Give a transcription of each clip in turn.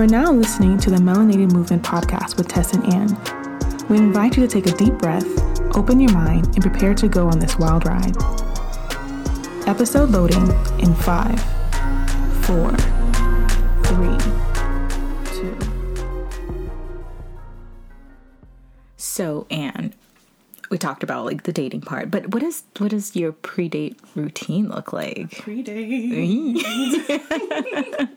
You are now listening to the Melanated Movement podcast with Tess and Ann. We invite you to take a deep breath, open your mind, and prepare to go on this wild ride. Episode loading in five, four, three, two. So, Anne, we talked about like the dating part, but what is what does your pre-date routine look like? Pre-date.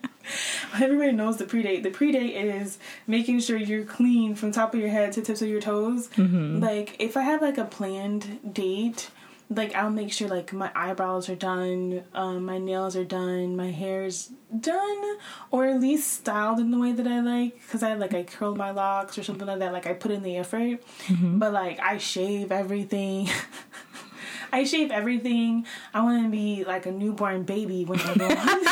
Everybody knows the pre-date. The pre-date is making sure you're clean from top of your head to tips of your toes. Mm-hmm. Like if I have like a planned date, like I'll make sure like my eyebrows are done, um, my nails are done, my hair's done, or at least styled in the way that I like. Cause I like I curl my locks or something like that. Like I put in the effort, but like I shave everything. I shave everything. I want to be like a newborn baby when I go on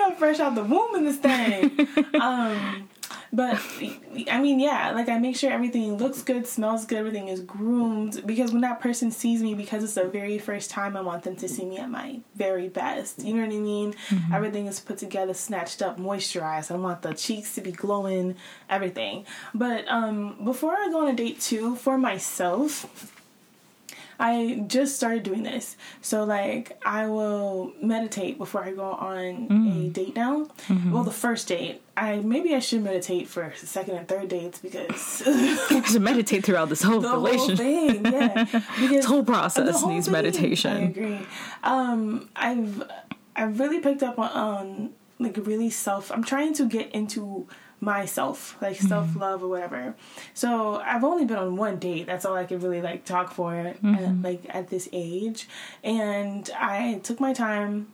I'm fresh out the womb in this thing. Um, but I mean, yeah, like I make sure everything looks good, smells good, everything is groomed. Because when that person sees me, because it's the very first time, I want them to see me at my very best. You know what I mean? Everything is put together, snatched up, moisturized. I want the cheeks to be glowing, everything. But um, before I go on a date too, for myself, I just started doing this. So like I will meditate before I go on a date now. Well, the first date. I maybe I should meditate for second and third dates because to meditate throughout this whole the whole relationship. thing, yeah. Because This whole process whole needs thing, I agree. Um, I've I've really picked up on um, like really self. I'm trying to get into myself, like Mm-hmm. self love or whatever. So I've only been on one date. That's all I could really like talk for, Mm-hmm. at, like at this age. And I took my time.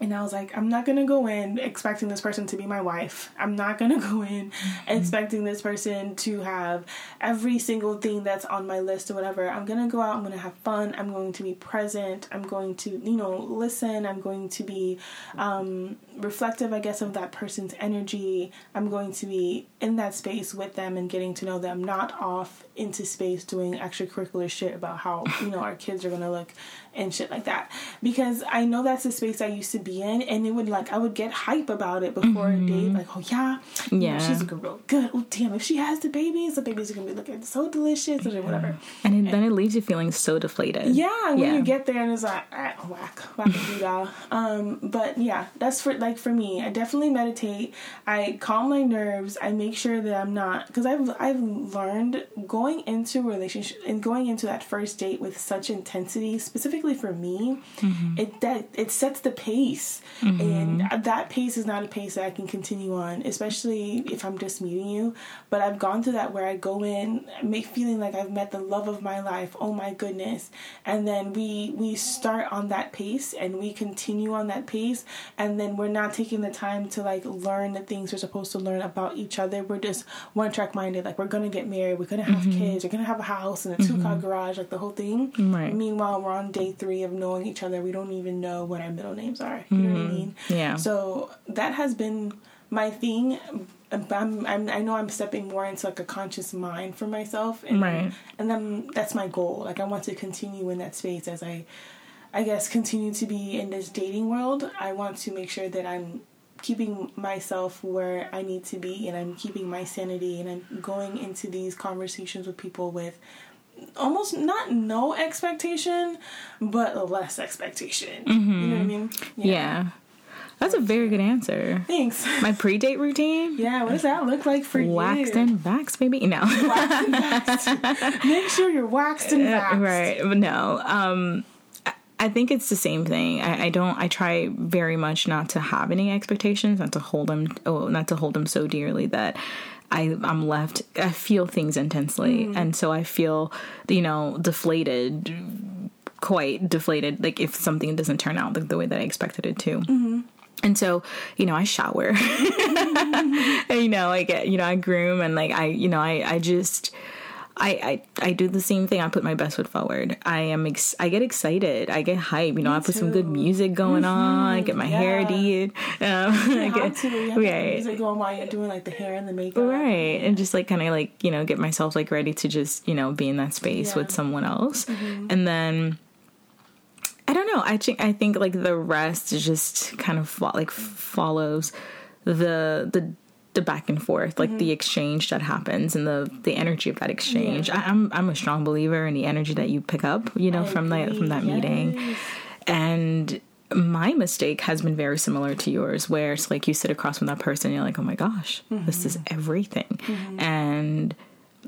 And I was like, I'm not gonna go in expecting this person to be my wife. I'm not gonna go in expecting this person to have every single thing that's on my list or whatever. I'm gonna go out, I'm gonna have fun, I'm going to be present, I'm going to, you know, listen, I'm going to be um, reflective, I guess, of that person's energy. I'm going to be in that space with them and getting to know them, not off into space doing extracurricular shit about how, you know, our kids are gonna look and shit like that. Because I know that's the space I used to be in and it would like I would get hype about it before a date, like, oh yeah, you know, Yeah. she's looking real good. Oh damn, if she has the babies, the babies are gonna be looking so delicious or whatever. And it, then it leaves you feeling so deflated. Yeah, when Yeah. you get there and it's like ah, whack, whack a Um, but yeah, that's for like for me. I definitely meditate. I calm my nerves. I make sure that I'm not because I've I've learned going into a relationship and going into that first date with such intensity, specifically for me, it that it sets the pace, and mm-hmm. that pace is not a pace that I can continue on, especially if I'm just meeting you. But I've gone through that where I go in, make feeling like I've met the love of my life. Oh my goodness! And then we we start on that pace and we continue on that pace, and then we're not taking the time to like learn the things we're supposed to learn about each other. We're just one track minded. Like we're gonna get married, we're gonna have mm-hmm. kids, we're gonna have a house and a two car mm-hmm. garage, like the whole thing. Right. Meanwhile, we're on day three of knowing each other. We don't even know what our middle names are. You know what I mm-hmm. mean? Yeah. So that has been my thing. I'm, I'm, I know I'm stepping more into like a conscious mind for myself, and Right. and then that's my goal. Like I want to continue in that space as I, I guess, continue to be in this dating world. I want to make sure that I'm keeping myself where I need to be, and I'm keeping my sanity, and I'm going into these conversations with people with almost not no expectation, but less expectation. You know what I mean? Yeah. That's a very good answer. Thanks. My pre-date routine? Yeah, what does that look like for Waxed you? Waxed and vaxxed, baby. No. Waxed and waxed. Make sure you're waxed and waxed. Uh, right but no um I- I think it's the same thing. I, I don't. I try very much not to have any expectations, not to hold them. Oh, not to hold them so dearly that I I'm left. I feel things intensely, mm. and so I feel you know deflated, quite deflated. Like if something doesn't turn out the, the way that I expected it to. Mm-hmm. And so, you know, I shower. and, you know, I get, you know, I groom and like I, you know, I, I just, I, I, I do the same thing. I put my best foot forward. I am, ex- I get excited. I get hype. You know, I put some good music going on. I get my hair did. Um, I You get- to. You have right. music going while you're doing like the hair and the makeup. Right. And just like kind of like, you know, get myself like ready to just, you know, be in that space Yeah. Mm-hmm. with someone else. And then I don't know. I think I think like the rest just kind of fo- like follows the the the back and forth, like mm-hmm. the exchange that happens and the the energy of that exchange. Yeah. I, am I'm, I'm a strong believer in the energy that you pick up, you know, I from agree. that from that yes. meeting. And my mistake has been very similar to yours, where it's like you sit across from that person, and you're like, oh my gosh, mm-hmm. this is mm-hmm. everything, mm-hmm. and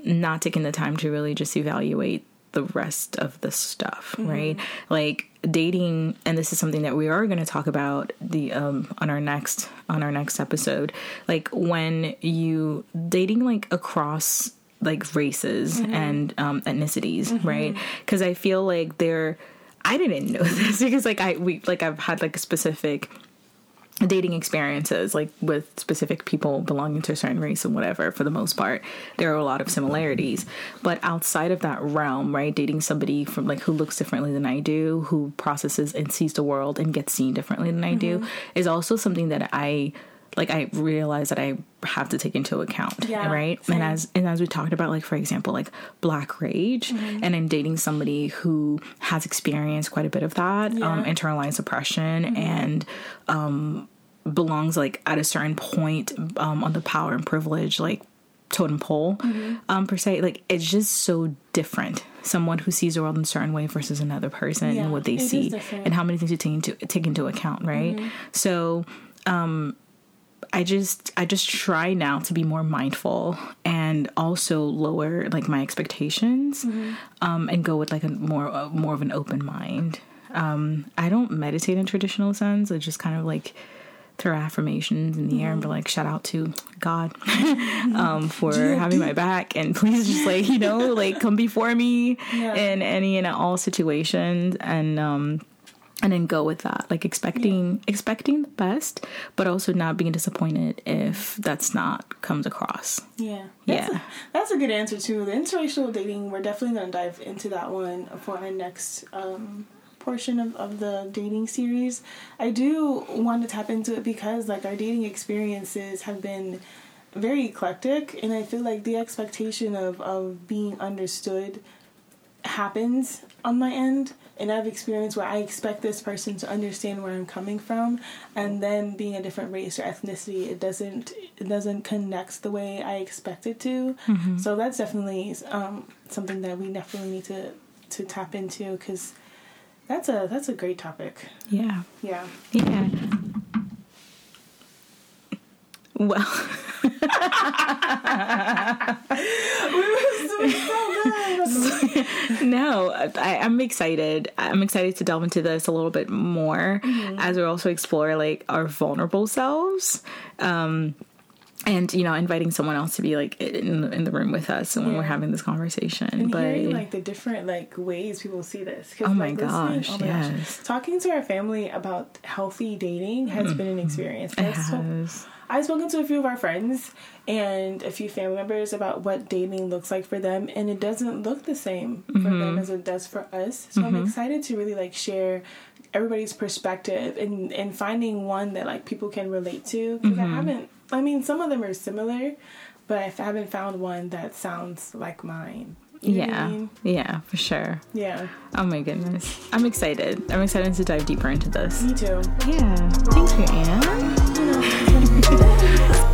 not taking the time to really just evaluate the rest of the stuff, mm-hmm. right? Like dating, and this is something that we are going to talk about the um on our next on our next episode. Like when you dating like across like races mm-hmm. and um ethnicities, mm-hmm. right? Because I feel like they're I didn't know this because like I we like I've had like a specific dating experiences like with specific people belonging to a certain race and whatever for the most part there are a lot of similarities but outside of that realm right dating somebody from like who looks differently than i do who processes and sees the world and gets seen differently than i mm-hmm. do is also something that i like I realize that I have to take into account, yeah, right? Same. And as and as we talked about, like for example, like black rage, mm-hmm. and I'm dating somebody who has experienced quite a bit of that, yeah. um, internalized oppression, mm-hmm. and um, belongs like at a certain point um, on the power and privilege like totem pole mm-hmm. um, per se. Like it's just so different. Someone who sees the world in a certain way versus another person yeah, and what they see and how many things you take into take into account, right? Mm-hmm. So um I just I just try now to be more mindful and also lower like my expectations mm-hmm. um, and go with like a more uh, more of an open mind. Um, I don't meditate in traditional sense. I just kind of like throw affirmations in the mm-hmm. air and be mm-hmm. like shout out to God um, for having my back and please just like you know like come before me yeah. in any and all situations and um, and then go with that like expecting yeah. expecting the best but also not being disappointed if that's not comes across yeah that's yeah a, that's a good answer too the interracial dating we're definitely going to dive into that one for our next um, portion of, of the dating series i do want to tap into it because like our dating experiences have been very eclectic and i feel like the expectation of of being understood happens on my end and I've experienced where I expect this person to understand where I'm coming from, and then being a different race or ethnicity, it doesn't it doesn't connect the way I expect it to. Mm-hmm. So that's definitely um, something that we definitely need to to tap into because that's a that's a great topic. Yeah. Yeah. Yeah. Well. We were doing so good. no, I, am excited. I'm excited to delve into this a little bit more mm-hmm. as we also explore like our vulnerable selves. Um, and you know, inviting someone else to be like in the, in the room with us when yeah. we're having this conversation. And but hearing like the different like ways people see this. Oh my like, gosh! Oh my yes. gosh! Talking to our family about healthy dating has mm-hmm. been an experience. It has. I've spoken to a few of our friends and a few family members about what dating looks like for them, and it doesn't look the same mm-hmm. for them as it does for us. So mm-hmm. I'm excited to really like share everybody's perspective and and finding one that like people can relate to because mm-hmm. I haven't. I mean, some of them are similar, but I haven't found one that sounds like mine. You yeah. I mean? Yeah, for sure. Yeah. Oh my goodness. I'm excited. I'm excited to dive deeper into this. Me too. Yeah. Thank you, Anne.